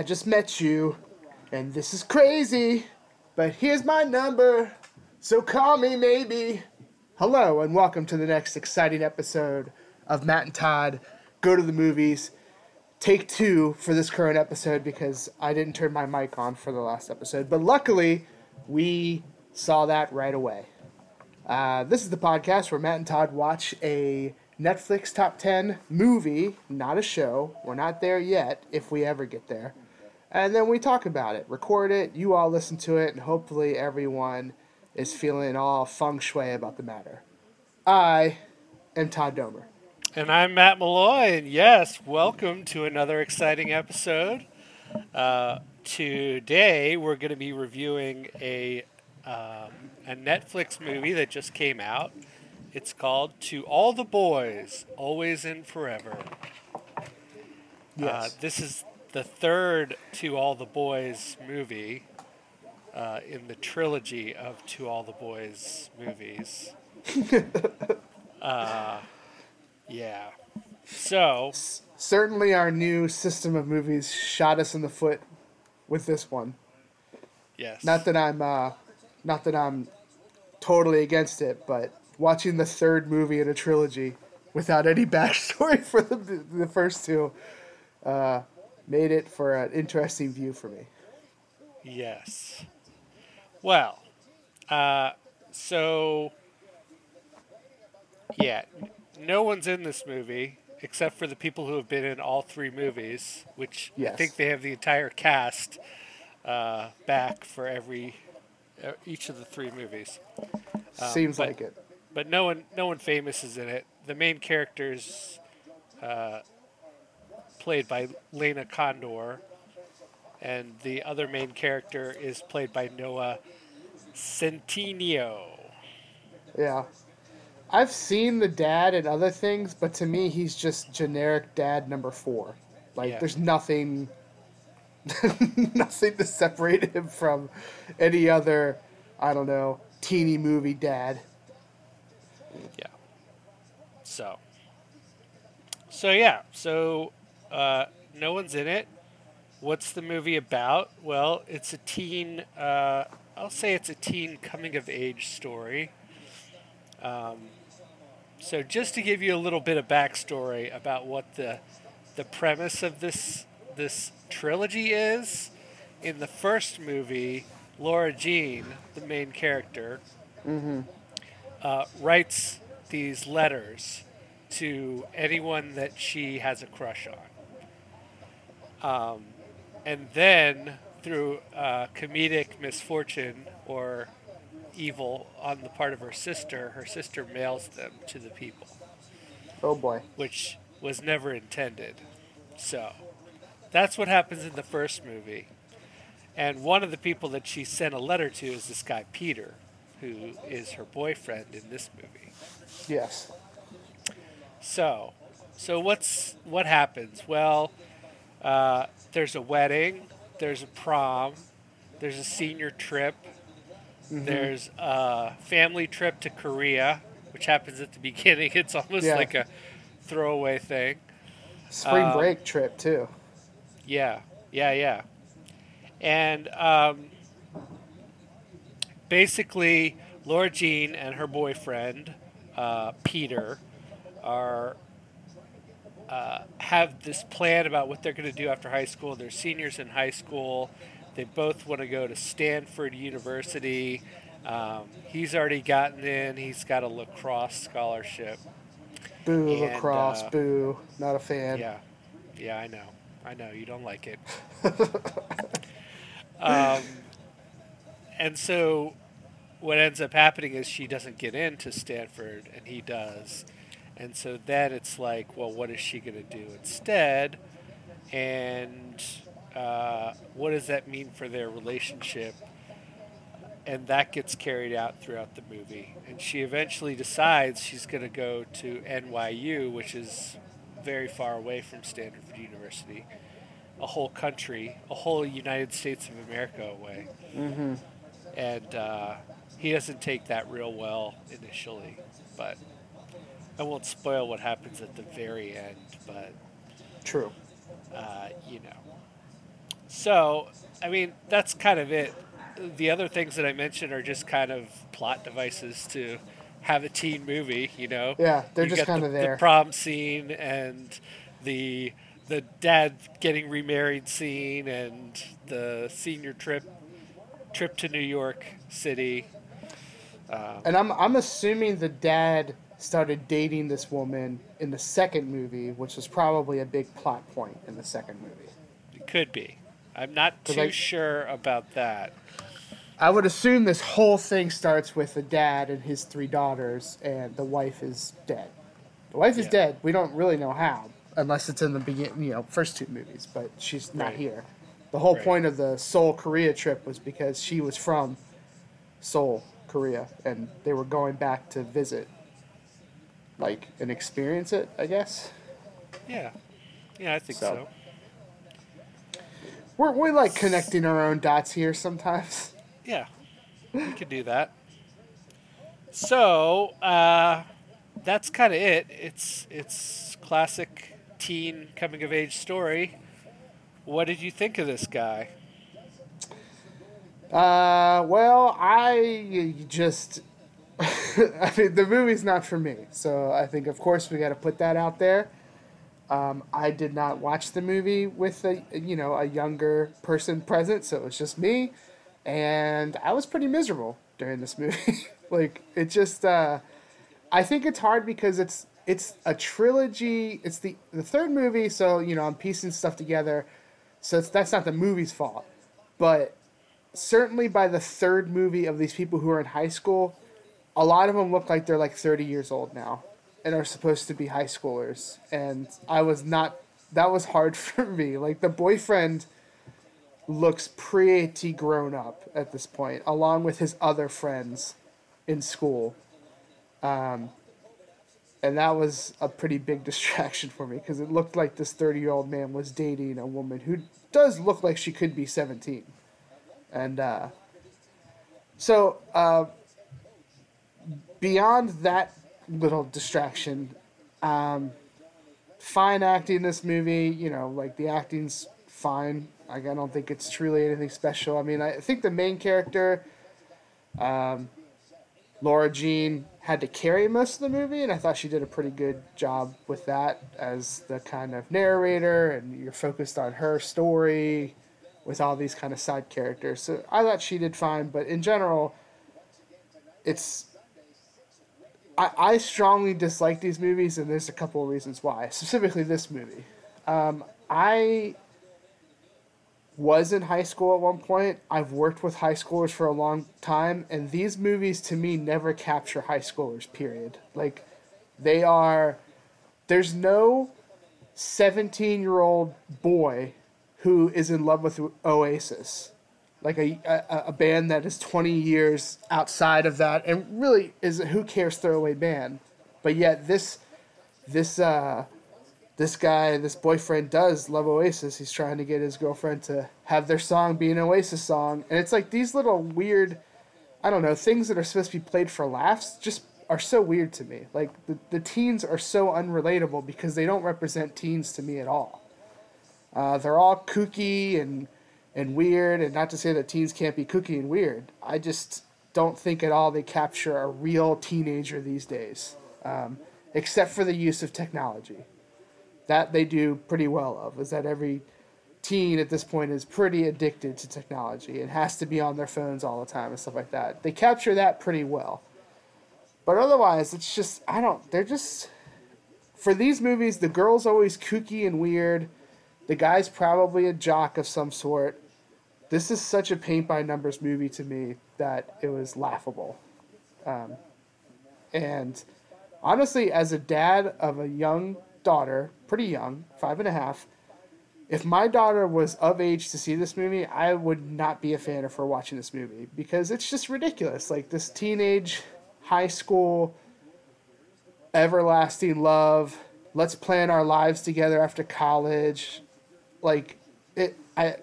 I just met you, and this is crazy, but here's my number, so call me maybe. Hello, and welcome to the next exciting episode of Matt and Todd Go to the Movies. Take two for this current episode because I didn't turn my mic on for the last episode, but luckily we saw that right away. Uh, this is the podcast where Matt and Todd watch a Netflix top 10 movie, not a show. We're not there yet, if we ever get there. And then we talk about it, record it, you all listen to it, and hopefully everyone is feeling all feng shui about the matter. I am Todd Domer. And I'm Matt Malloy, and yes, welcome to another exciting episode. Uh, today, we're going to be reviewing a um, a Netflix movie that just came out. It's called "To All the Boys, Always and Forever." Uh, Yes. this is the third "To All the Boys" movie uh, in the trilogy of "To All the Boys" movies. uh, yeah. So. Certainly, our new system of movies shot us in the foot with this one. Yes. Not that I'm, uh, not that I'm totally against it, but watching the third movie in a trilogy without any backstory for the the first two uh, made it for an interesting view for me. Yes. Well, uh, so yeah, no one's in this movie except for the people who have been in all three movies, which I think they have the entire cast uh, back for every uh, each of the three movies. Um, Seems but- like it. but no one no one famous is in it. The main characters uh, played by Lana Condor, and the other main character is played by Noah Centineo. Yeah. I've seen the dad and other things, but to me, he's just generic dad number four. Like, Yeah. there's nothing, nothing to separate him from any other, I don't know, teeny movie dad. Yeah. So. So yeah. So uh, no one's in it. What's the movie about? Well, it's a teen. Uh, I'll say it's a teen coming of age story. Um, so just to give you a little bit of backstory about what the the premise of this this trilogy is, in the first movie, Lara Jean, the main character, uh, writes these letters to anyone that she has a crush on. Um, and then, through uh, comedic misfortune or evil on the part of her sister, her sister mails them to the people, Oh boy. which was never intended. So, that's what happens in the first movie. And one of the people that she sent a letter to is this guy, Peter, who is her boyfriend in this movie. Yes. So, so what's what happens? Well, uh, there's a wedding, there's a prom, there's a senior trip, there's a family trip to Korea, which happens at the beginning. It's almost Yeah. like a throwaway thing. Spring Um, break trip, too. Yeah, yeah, yeah. And um, basically, Lara Jean and her boyfriend, uh, Peter, are uh, have this plan about what they're going to do after high school. They're seniors in high school. They both want to go to Stanford University. Um, he's already gotten in. He's got a lacrosse scholarship. Boo, and, lacrosse, uh, boo. Not a fan. Yeah, yeah, I know, I know. You don't like it. um, and so, what ends up happening is she doesn't get into Stanford, and he does. And so then it's like, well, what is she going to do instead? And uh, what does that mean for their relationship? And that gets carried out throughout the movie. And she eventually decides she's going to go to NYU, which is very far away from Stanford University, a whole country, a whole United States of America away. Mm-hmm. And uh, he doesn't take that real well initially, but I won't spoil what happens at the very end. But True. uh, you know, So, I mean, that's kind of it. The other things that I mentioned are just kind of plot devices to have a teen movie, you know? Yeah, they're You just kind the- of there. The prom scene and the the dad getting remarried scene and the senior trip trip to New York City. And I'm I'm assuming the dad started dating this woman in the second movie, which was probably a big plot point in the second movie. It could be. I'm not too I- sure about that. I would assume this whole thing starts with the dad and his three daughters, and the wife is dead. The wife is Yeah. dead. We don't really know how, unless it's in the begin, you know, first two movies. But she's not Right. here. The whole Right. point of the Seoul Korea trip was because she was from Seoul, Korea, and they were going back to visit, like, and experience it. I guess Yeah. Yeah, I think So. so. we're we like connecting our own dots here sometimes. Yeah, we could do that. So uh, that's kind of it. It's it's classic teen coming of age story. What did you think of this guy? Uh, well, I just, I mean, the movie's not for me. So I think, of course, we got to put that out there. Um, I did not watch the movie with a, you know, a younger person present, so it was just me, and I was pretty miserable during this movie. like, it just, uh, I think it's hard because it's it's a trilogy. It's the the third movie, so you know, I'm piecing stuff together. So that's not the movie's fault, but certainly by the third movie of these people who are in high school, a lot of them look like they're like 30 years old now and are supposed to be high schoolers. And I was not, that was hard for me. Like the boyfriend looks pretty grown up at this point, along with his other friends in school. Um, and that was a pretty big distraction for me because it looked like this 30 year old man was dating a woman who does look like she could be 17 and uh, so uh, beyond that little distraction um, fine acting in this movie you know like the acting's fine like i don't think it's truly anything special i mean i think the main character um, lara jean had to carry most of the movie and i thought she did a pretty good job with that as the kind of narrator and you're focused on her story with all these kind of side characters. So I thought she did fine, but in general, it's. I, I strongly dislike these movies, and there's a couple of reasons why. Specifically, this movie. Um, I was in high school at one point. I've worked with high schoolers for a long time, and these movies to me never capture high schoolers, period. Like, they are. There's no 17 year old boy who is in love with Oasis, like a, a a band that is twenty years outside of that, and really is a who cares throwaway band, but yet this this uh this guy this boyfriend does love Oasis. He's trying to get his girlfriend to have their song be an Oasis song, and it's like these little weird, I don't know, things that are supposed to be played for laughs just are so weird to me. Like the the teens are so unrelatable because they don't represent teens to me at all. Uh, they're all kooky and and weird, and not to say that teens can't be kooky and weird. I just don't think at all they capture a real teenager these days, um, except for the use of technology. That they do pretty well of. Is that every teen at this point is pretty addicted to technology and has to be on their phones all the time and stuff like that. They capture that pretty well. But otherwise, it's just I don't. They're just for these movies. The girl's always kooky and weird. The guy's probably a jock of some sort. This is such a paint by numbers movie to me that it was laughable. Um, and honestly, as a dad of a young daughter, pretty young, five and a half, if my daughter was of age to see this movie, I would not be a fan of her watching this movie because it's just ridiculous. Like this teenage, high school, everlasting love. Let's plan our lives together after college. Like it, I,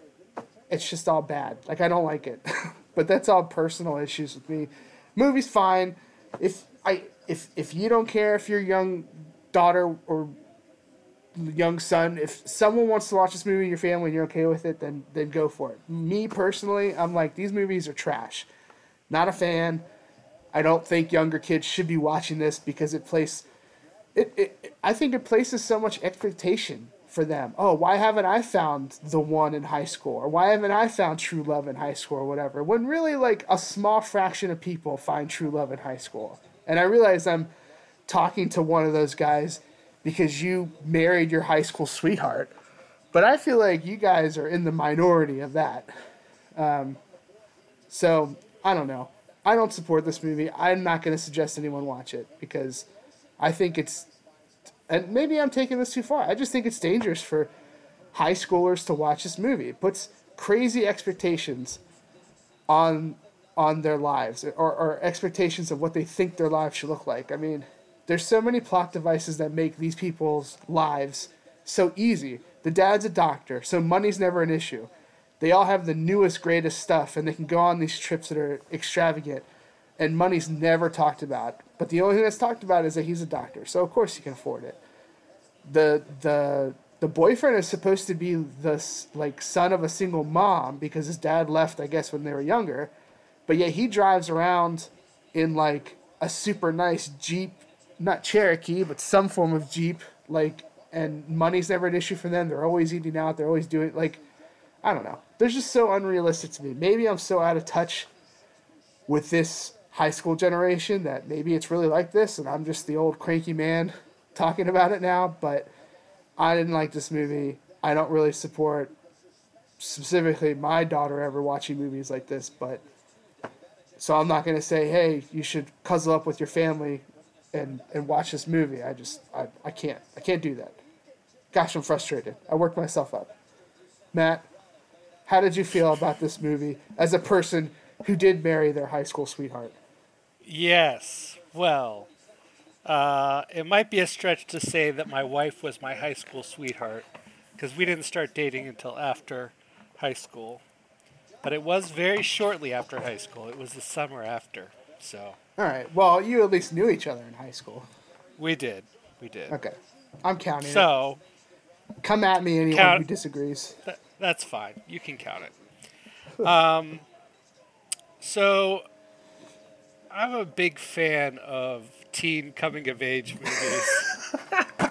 it's just all bad. Like I don't like it, but that's all personal issues with me. Movie's fine. If I if if you don't care if your young daughter or young son. If someone wants to watch this movie in your family and you're okay with it, then then go for it. Me personally, I'm like these movies are trash. Not a fan. I don't think younger kids should be watching this because it places it, it I think it places so much expectation for them. Oh, why haven't I found the one in high school? Or why haven't I found true love in high school or whatever? When really like a small fraction of people find true love in high school. And I realize I'm talking to one of those guys because you married your high school sweetheart. But I feel like you guys are in the minority of that. Um, so I don't know. I don't support this movie. I'm not going to suggest anyone watch it because I think it's, and maybe I'm taking this too far. I just think it's dangerous for high schoolers to watch this movie. It puts crazy expectations on on their lives or, or expectations of what they think their lives should look like. I mean, there's so many plot devices that make these people's lives so easy. The dad's a doctor, so money's never an issue. They all have the newest, greatest stuff, and they can go on these trips that are extravagant, and money's never talked about. But the only thing that's talked about is that he's a doctor, so of course he can afford it. The the the boyfriend is supposed to be the like son of a single mom because his dad left, I guess, when they were younger, but yet he drives around in like a super nice Jeep, not Cherokee, but some form of Jeep, like, and money's never an issue for them. They're always eating out. They're always doing like I don't know. They're just so unrealistic to me. Maybe I'm so out of touch with this high school generation that maybe it's really like this, and I'm just the old cranky man talking about it now. But I didn't like this movie. I don't really support specifically my daughter ever watching movies like this, but so I'm not gonna say, hey, you should cuddle up with your family and and watch this movie. I just I, I can't I can't do that. Gosh, I'm frustrated. I worked myself up. Matt, how did you feel about this movie as a person who did marry their high school sweetheart? Yes. Well, uh, it might be a stretch to say that my wife was my high school sweetheart because we didn't start dating until after high school. But it was very shortly after high school. It was the summer after. So. All right. Well, you at least knew each other in high school. We did. We did. Okay. I'm counting. So. It. Come at me, anyone count, who disagrees. Th- that's fine. You can count it. Um, so, I'm a big fan of teen coming of age movies.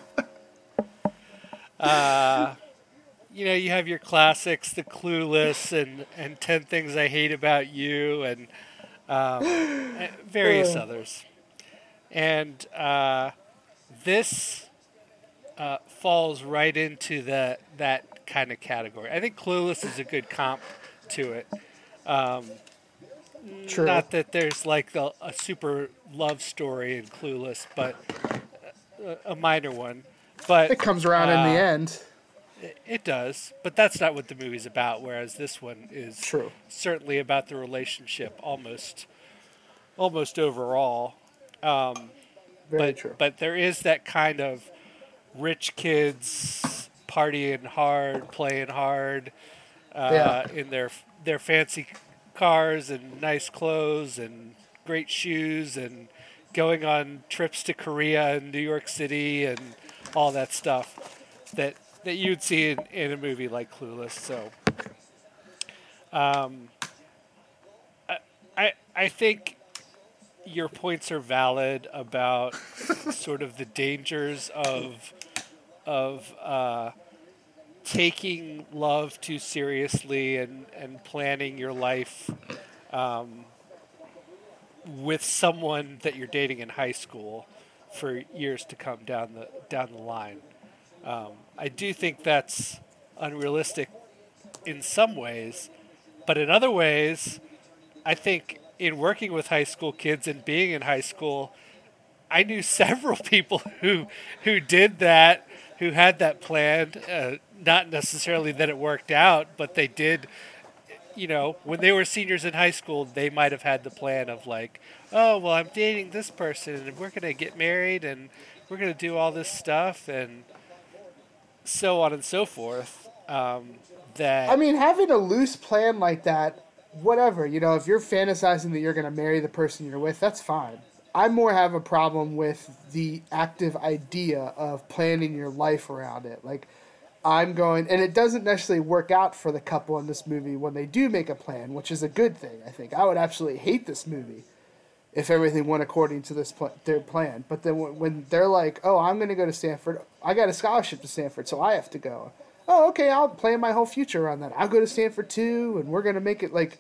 uh, you know, you have your classics, The Clueless, and, and 10 Things I Hate About You, and um, various others. And uh, this uh, falls right into the, that kind of category. I think Clueless is a good comp to it. Um, True. Not that there's like the, a super love story in Clueless, but a, a minor one. But it comes around uh, in the uh, end. It, it, does, but that's not what the movie's about. Whereas this one is True. certainly about the relationship, almost, almost overall. Um, Very but, true. But there is that kind of rich kids partying hard, playing hard, uh, yeah. in their their fancy cars and nice clothes and great shoes and going on trips to Korea and New York City and all that stuff that that you'd see in, in a movie like Clueless. So, um, I, I I think your points are valid about sort of the dangers of of uh, taking love too seriously and, and planning your life um, with someone that you're dating in high school for years to come down the down the line. Um, I do think that's unrealistic in some ways, but in other ways, I think in working with high school kids and being in high school, I knew several people who who did that who had that planned. Uh, not necessarily that it worked out, but they did. You know, when they were seniors in high school, they might have had the plan of like, oh, well, I'm dating this person, and we're gonna get married, and we're gonna do all this stuff, and so on and so forth. Um, that I mean, having a loose plan like that, whatever. You know, if you're fantasizing that you're gonna marry the person you're with, that's fine. I more have a problem with the active idea of planning your life around it. Like, I'm going, and it doesn't necessarily work out for the couple in this movie when they do make a plan, which is a good thing. I think I would absolutely hate this movie if everything went according to this pl- their plan. But then when, when they're like, "Oh, I'm going to go to Stanford. I got a scholarship to Stanford, so I have to go." Oh, okay. I'll plan my whole future around that. I'll go to Stanford too, and we're going to make it like.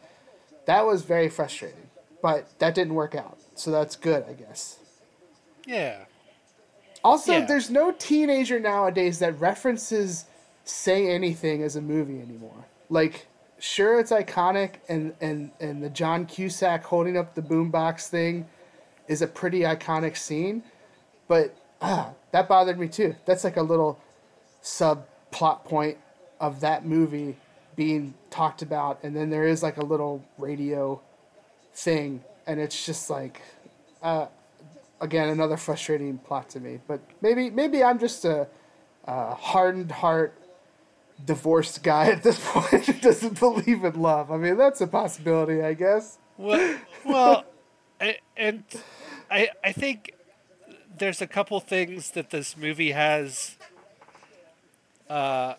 That was very frustrating, but that didn't work out. So that's good, I guess. Yeah. Also, Yeah. there's no teenager nowadays that references "Say Anything" as a movie anymore. Like, sure, it's iconic, and and and the John Cusack holding up the boombox thing is a pretty iconic scene, but ah, that bothered me too. That's like a little sub plot point of that movie being talked about, and then there is like a little radio thing, and it's just like, uh, again, another frustrating plot to me. But maybe maybe I'm just a, a hardened heart divorced guy at this point who doesn't believe in love. I mean, that's a possibility, I guess. Well, well, I, and I I think there's a couple things that this movie has. Uh,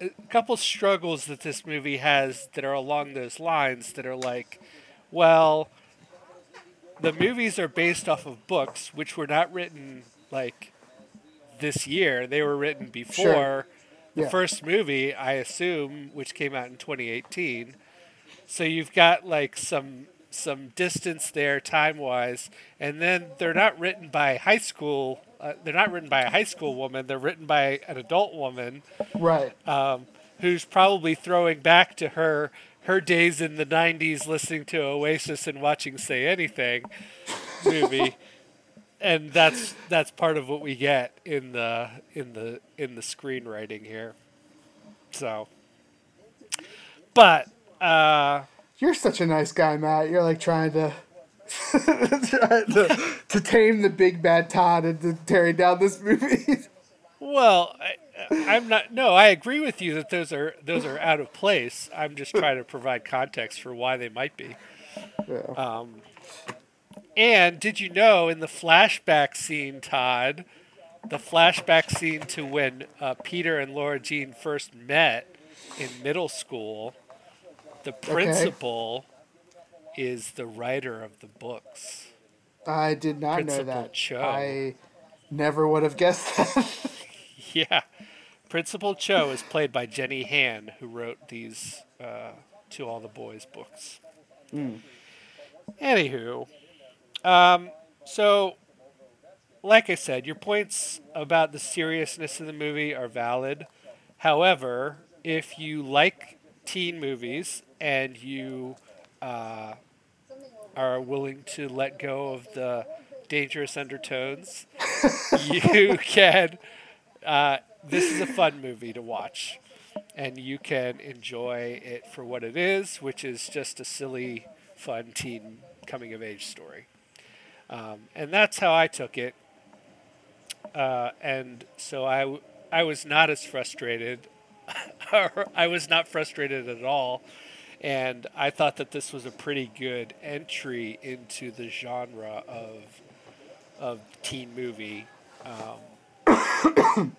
a couple struggles that this movie has that are along those lines that are like, well, the movies are based off of books which were not written like this year. They were written before the Yeah. first movie, I assume, which came out in 2018. So you've got like some some distance there time wise, and then they're not written by high school. Uh, they're not written by a high school woman. They're written by an adult woman Right. um, who's probably throwing back to her her days in the '90s, listening to Oasis and watching "Say Anything" movie, and that's that's part of what we get in the in the in the screenwriting here. So, but uh, You're such a nice guy, Matt. You're like trying to trying to, to tame the big bad Todd and to tearing down this movie. Well, I, I'm not. No, I agree with you that those are those are out of place. I'm just trying to provide context for why they might be. Yeah. Um, and did you know in the flashback scene, Todd, the flashback scene to when uh, Peter and Lara Jean first met in middle school, the principal is the writer of the books. I did not know that. Cho. I never would have guessed that. Yeah. Principal Cho is played by Jenny Han, who wrote these uh, To All the Boys books. Anywho, um, so, like I said, your points about the seriousness of the movie are valid. However, if you like teen movies and you uh, are willing to let go of the dangerous undertones, you can. Uh, this is a fun movie to watch, and you can enjoy it for what it is, which is just a silly, fun teen coming of age story. Um, and that's how I took it. Uh, and so I, I was not as frustrated. I was not frustrated at all. And I thought that this was a pretty good entry into the genre of, of teen movie um,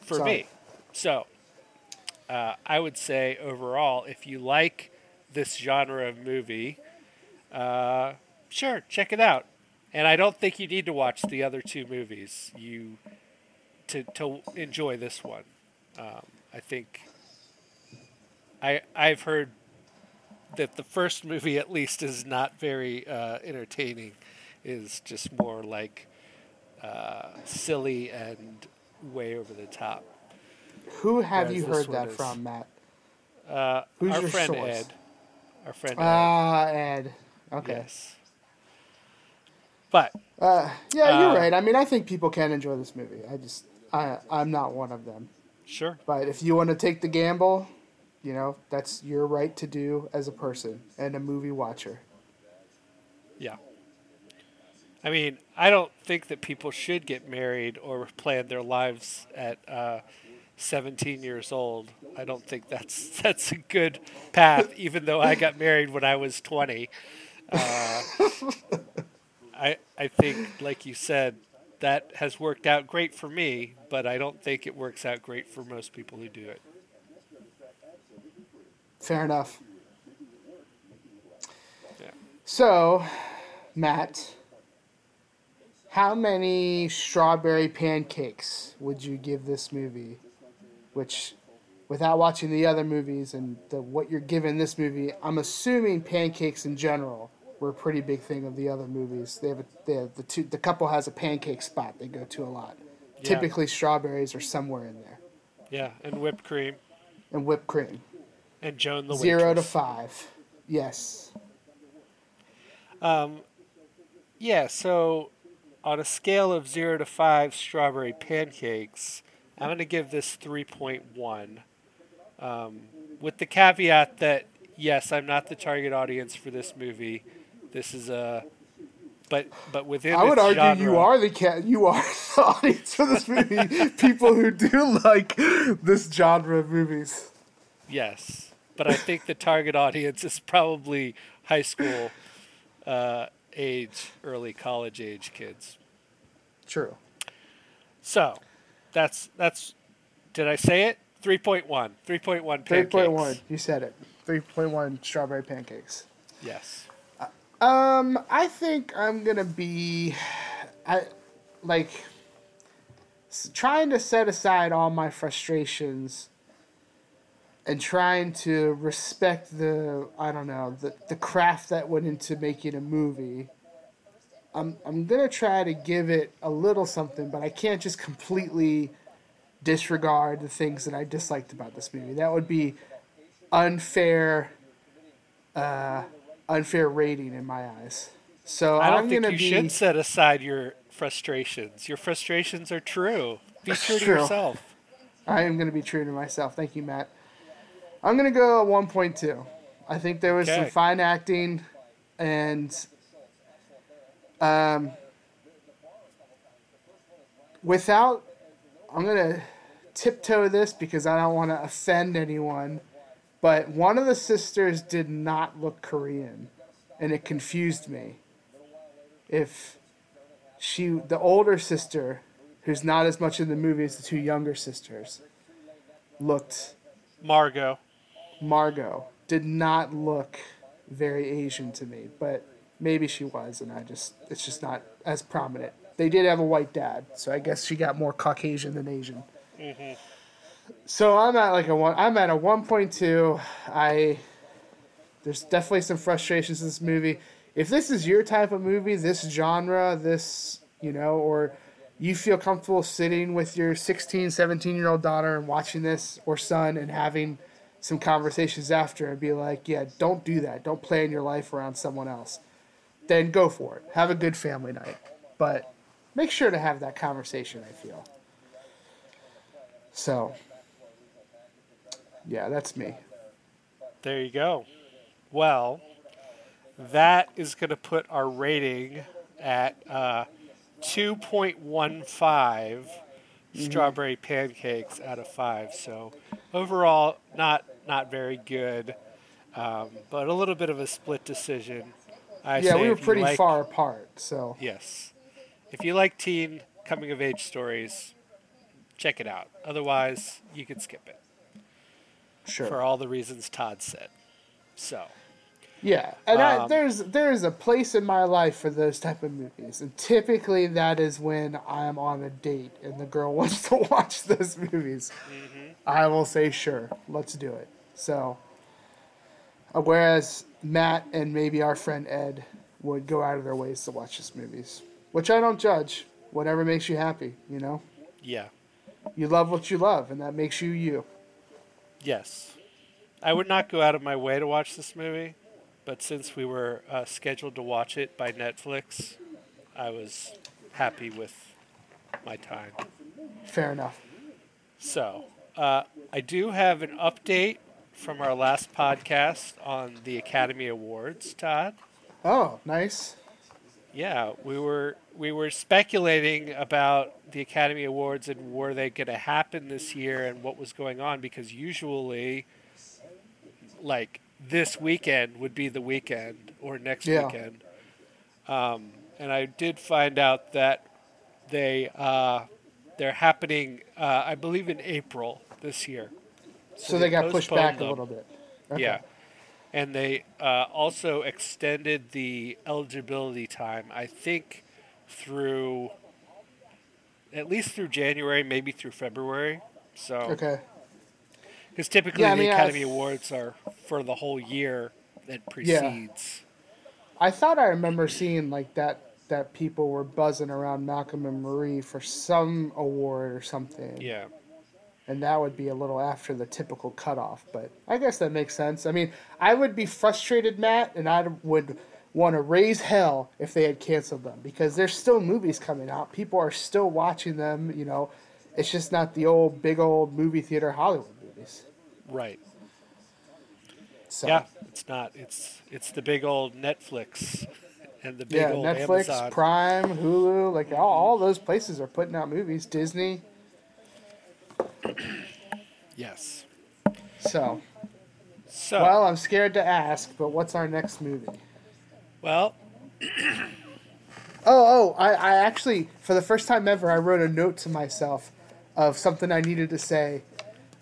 for Sorry. me. So uh, I would say overall, if you like this genre of movie, uh, sure, check it out. And I don't think you need to watch the other two movies you to to enjoy this one. Um, I think I I've heard that the first movie at least is not very uh, entertaining. Is just more like uh, silly and way over the top. Who have Whereas you heard that is- from, Matt? Uh, Who's our your friend source? Ed. Our friend Ed. Ah, Ed. Okay. Yes. But Uh, yeah, you're Uh, right. I mean, I think people can enjoy this movie. I just, I, I'm not one of them. sure. But if you want to take the gamble, you know, that's your right to do as a person and a movie watcher. Yeah. I mean, I don't think that people should get married or plan their lives at uh, 17 years old. I don't think that's that's a good path. Even though I got married when I was 20, uh, I I think, like you said, that has worked out great for me, but I don't think it works out great for most people who do it. Fair enough. Yeah. So, Matt, how many strawberry pancakes would you give this movie? Which, without watching the other movies and the, what you're giving this movie, I'm assuming pancakes in general were a pretty big thing of the other movies. They have, a, they have the two. The couple has a pancake spot they go to a lot. Yeah. Typically, strawberries are somewhere in there, Yeah, and whipped cream and whipped cream. and Joan the Zero to five. Yes. Um, yeah, so on a scale of zero to five strawberry pancakes, I'm going to give this 3.1. Um, with the caveat that, yes, I'm not the target audience for this movie. This is a. But, but within I would argue you are the cat. You are the audience for this movie. People who do like this genre of movies. Yes, but I think the target audience is probably high school uh, age, early college age kids. True. So, that's that's. Did I say it? Three point one. Three point one. Three point one. You said it. Three point one strawberry pancakes. Yes. Um, I think I'm gonna be, I, like, s- trying to set aside all my frustrations. And trying to respect the I don't know the the craft that went into making a movie. I'm I'm gonna try to give it a little something, but I can't just completely disregard the things that I disliked about this movie. That would be unfair, uh, unfair rating in my eyes. So I don't am think you be should set aside your frustrations. Your frustrations are true. Be true to yourself. I am gonna be true to myself. Thank you, Matt. I'm gonna go at 1.2. I think there was some fine acting, and um, without, I'm gonna tiptoe this because I don't want to offend anyone. But one of the sisters did not look Korean, and it confused me. If she, the older sister, who's not as much in the movie as the two younger sisters, looked Margot. Margot did not look very Asian to me, but maybe she was, and I just it's just not as prominent. They did have a white dad, so I guess she got more Caucasian than Asian. Mm-hmm. So I'm at like a one. I'm at a one point two. I there's definitely some frustrations in this movie. If this is your type of movie, this genre, this you know, or you feel comfortable sitting with your 16, 17 year old daughter and watching this or son and having some conversations after and be like, yeah, don't do that. Don't plan your life around someone else. Then go for it. Have a good family night. But make sure to have that conversation, I feel. So, yeah, that's me. There you go. Well, that is going to put our rating at uh, 2.15 strawberry pancakes out of five. So overall, not not very good, um, but a little bit of a split decision. I yeah, we were pretty like- far apart. So, Yes, if you like teen coming of age stories, check it out. Otherwise, you can skip it sure. for all the reasons Todd said. So. Yeah, and I, Um, there's there's a place in my life for those type of movies, and typically that is when I'm on a date and the girl wants to watch those movies. I will say sure, let's do it. So, whereas Matt and maybe our friend Ed would go out of their ways to watch these movies, which I don't judge. Whatever makes you happy, you know. Yeah. You love what you love, and that makes you you. Yes. I would not go out of my way to watch this movie, but since we were uh, scheduled to watch it by Netflix, I was happy with my time. Fair enough. So, uh, I do have an update from our last podcast on the Academy Awards, Todd. Oh, nice. Yeah, we were we were speculating about the Academy Awards and were they going to happen this year and what was going on because usually, like this weekend would be the weekend or next Yeah. weekend. Um, and I did find out that they uh, they're happening, uh, I believe, in April this year. So, they, got pushed back postponed a little bit. Okay. Yeah. And they uh, also extended the eligibility time, I think, through at least through January, maybe through February. So, Okay. because typically Yeah, the mean, Academy I've- Awards are for the whole year that precedes. I thought I remember seeing like that that people were buzzing around Malcolm and Marie for some award or something. Yeah. And that would be a little after the typical cutoff, but I guess that makes sense. I mean, I would be frustrated, Matt, and I would want to raise hell if they had canceled them because there's still movies coming out. People are still watching them, you know. It's just not the old big old movie theater Hollywood movies. Right. So Yeah. It's not. It's it's the big old Netflix and the big yeah, old Netflix, Amazon. Prime, Hulu, like all, all those places are putting out movies. Disney. yes. So, So well, I'm scared to ask, but what's our next movie? well, Oh, oh, I, I actually, for the first time ever, I wrote a note to myself of something I needed to say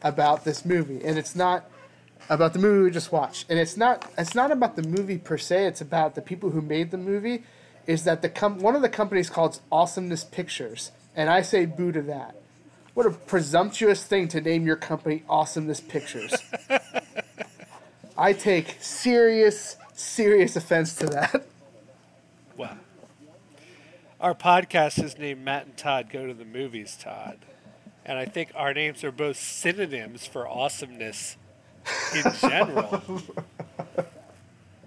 about this movie, and it's not about the movie we just watched, and it's not it's not about the movie per se. It's about the people who made the movie. Is that the com- one of the companies called Awesomeness Pictures, and I say boo to that. What a presumptuous thing to name your company Awesomeness Pictures. I take serious, serious offense to that. well, our podcast is named Matt and Todd Go to the Movies, Todd, and I think our names are both synonyms for awesomeness in general.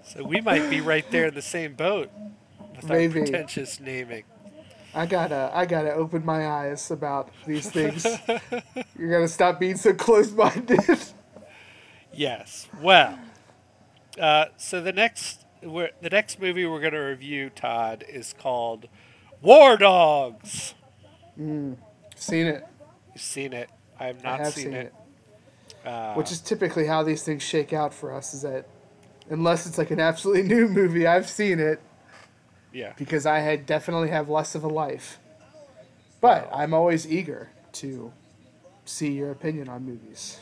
so we might be right there in the same boat with Maybe. our pretentious naming. I gotta, I gotta open my eyes about these things. You're gonna stop being so close-minded. Yes. Well, uh, so the next we're, the next movie we're to review, Todd, is called War Dogs. seen it, You've seen it. I have I not have seen, seen it. it. Uh, Which is typically how these things shake out for us. Is that unless it's like an absolutely new movie, I've seen it yeah. because I had definitely have less of a life. But I'm always eager to see your opinion on movies.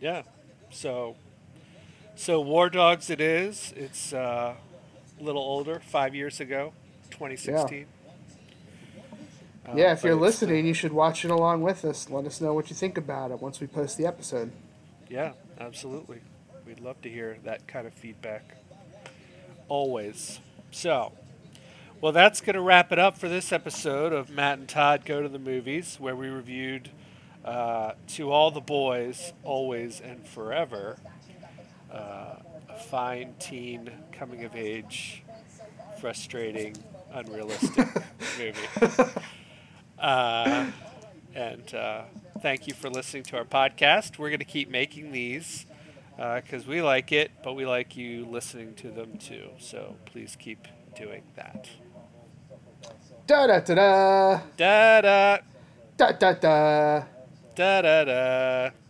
Yeah. So, so War Dogs it is. It's uh, a little older, five years ago, 2016. Uh, yeah, if you're listening, you should watch it along with us. Let us know what you think about it once we post the episode. Yeah, absolutely. We'd love to hear that kind of feedback. Always. So, well, that's going to wrap it up for this episode of Matt and Todd Go to the Movies, where we reviewed uh, To All the Boys, Always and Forever, uh, a fine teen coming of age, frustrating, unrealistic movie. Uh, and uh, thank you for listening to our podcast. We're going to keep making these because we like it, but we like you listening to them too. So please keep doing that. Da da da da Da da da da da. da da da.